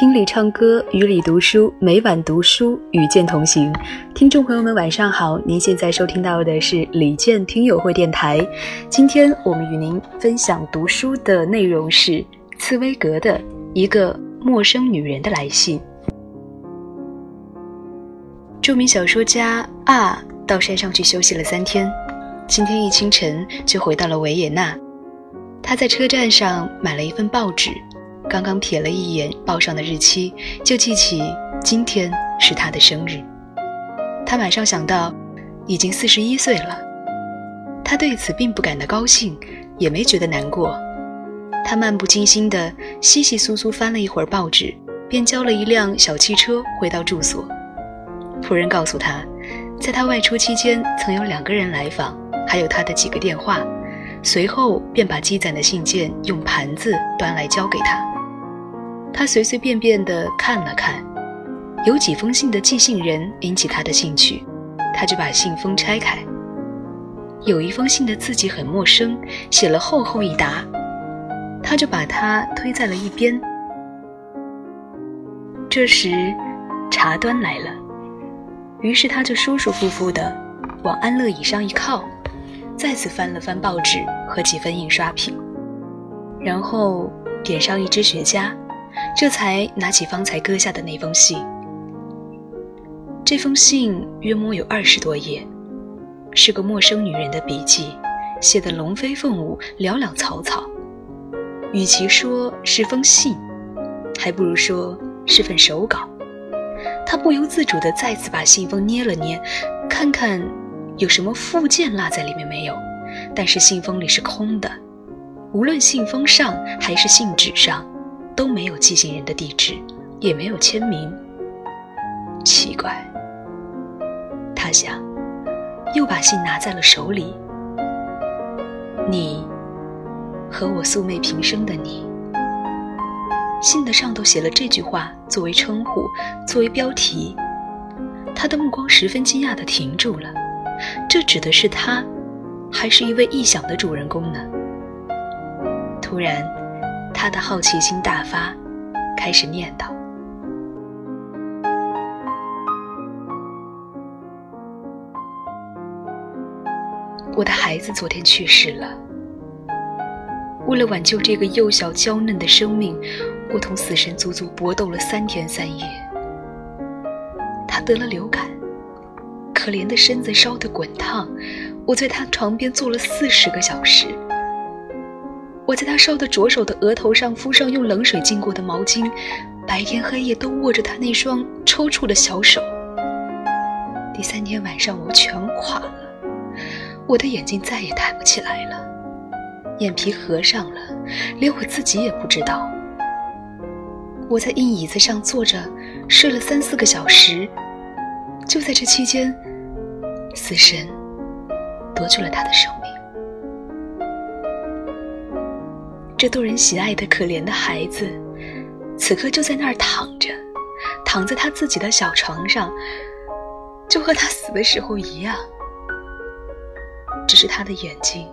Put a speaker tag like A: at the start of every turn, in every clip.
A: 听里唱歌，与里读书，每晚读书，与剑同行。听众朋友们，晚上好！您现在收听到的是李健听友会电台。今天我们与您分享读书的内容是茨威格的《一个陌生女人的来信》。著名小说家啊，到山上去休息了三天，今天一清晨就回到了维也纳。他在车站上买了一份报纸。刚刚瞥了一眼报上的日期，就记起今天是他的生日。他马上想到，已经四十一岁了。他对此并不感到高兴，也没觉得难过。他漫不经心地稀稀疏疏翻了一会儿报纸，便交了一辆小汽车回到住所。仆人告诉他，在他外出期间曾有两个人来访，还有他的几个电话。随后便把积攒的信件用盘子端来交给他。他随随便便地看了看，有几封信的寄信人引起他的兴趣，他就把信封拆开。有一封信的字迹很陌生，写了厚厚一沓，他就把它推在了一边。这时，茶端来了，于是他就舒舒服服地往安乐椅上一靠，再次翻了翻报纸和几份印刷品，然后点上一支雪茄。这才拿起方才搁下的那封信。这封信约摸有二十多页，是个陌生女人的笔记，写的龙飞凤舞，潦潦草草。与其说是封信，还不如说是份手稿。他不由自主地再次把信封捏了捏，看看有什么附件落在里面没有。但是信封里是空的，无论信封上还是信纸上。都没有寄信人的地址，也没有签名。奇怪，他想，又把信拿在了手里。你，和我素昧平生的你。信的上头写了这句话作为称呼，作为标题。他的目光十分惊讶地停住了。这指的是他，还是一位臆想的主人公呢？突然。他的好奇心大发，开始念叨：“我的孩子昨天去世了。为了挽救这个幼小娇嫩的生命，我同死神足足搏斗了三天三夜。他得了流感，可怜的身子烧得滚烫，我在他床边坐了四十个小时。”我在他烧得灼手的额头上敷上用冷水浸过的毛巾，白天黑夜都握着他那双抽搐的小手。第三天晚上，我全垮了，我的眼睛再也抬不起来了，眼皮合上了，连我自己也不知道。我在硬椅子上坐着睡了三四个小时，就在这期间，死神夺去了他的生命。这逗人喜爱的可怜的孩子，此刻就在那儿躺着，躺在他自己的小床上，就和他死的时候一样。只是他的眼睛，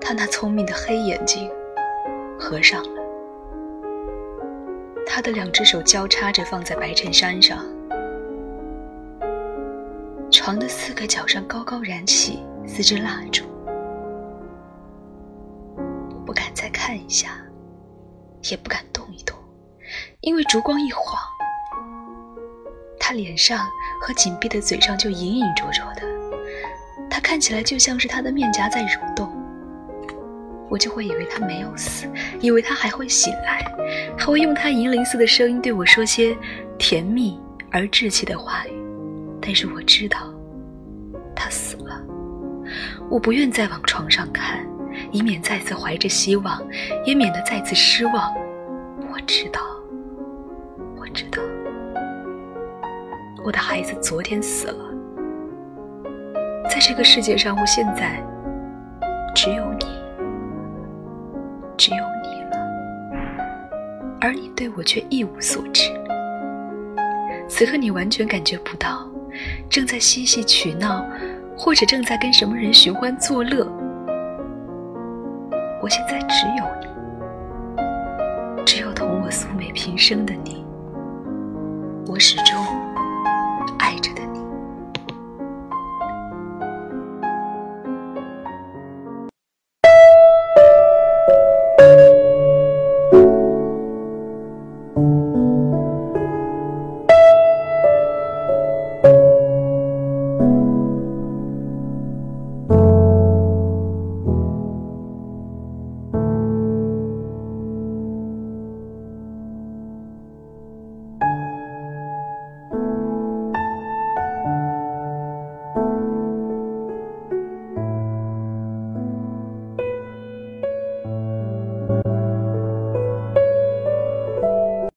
A: 他那聪明的黑眼睛，合上了。他的两只手交叉着放在白衬衫上，床的四个角上高高燃起四支蜡烛。看一下，也不敢动一动，因为烛光一晃，他脸上和紧闭的嘴上就隐隐灼灼的，他看起来就像是他的面颊在蠕动。我就会以为他没有死，以为他还会醒来，还会用他银铃似的声音对我说些甜蜜而稚气的话语。但是我知道，他死了。我不愿再往床上看。以免再次怀着希望，也免得再次失望。我知道，我知道，我的孩子昨天死了。在这个世界上，我现在只有你，只有你了，而你对我却一无所知。此刻你完全感觉不到，正在嬉戏取闹，或者正在跟什么人寻欢作乐。我现在只有你，只有同我素昧平生的你，我始终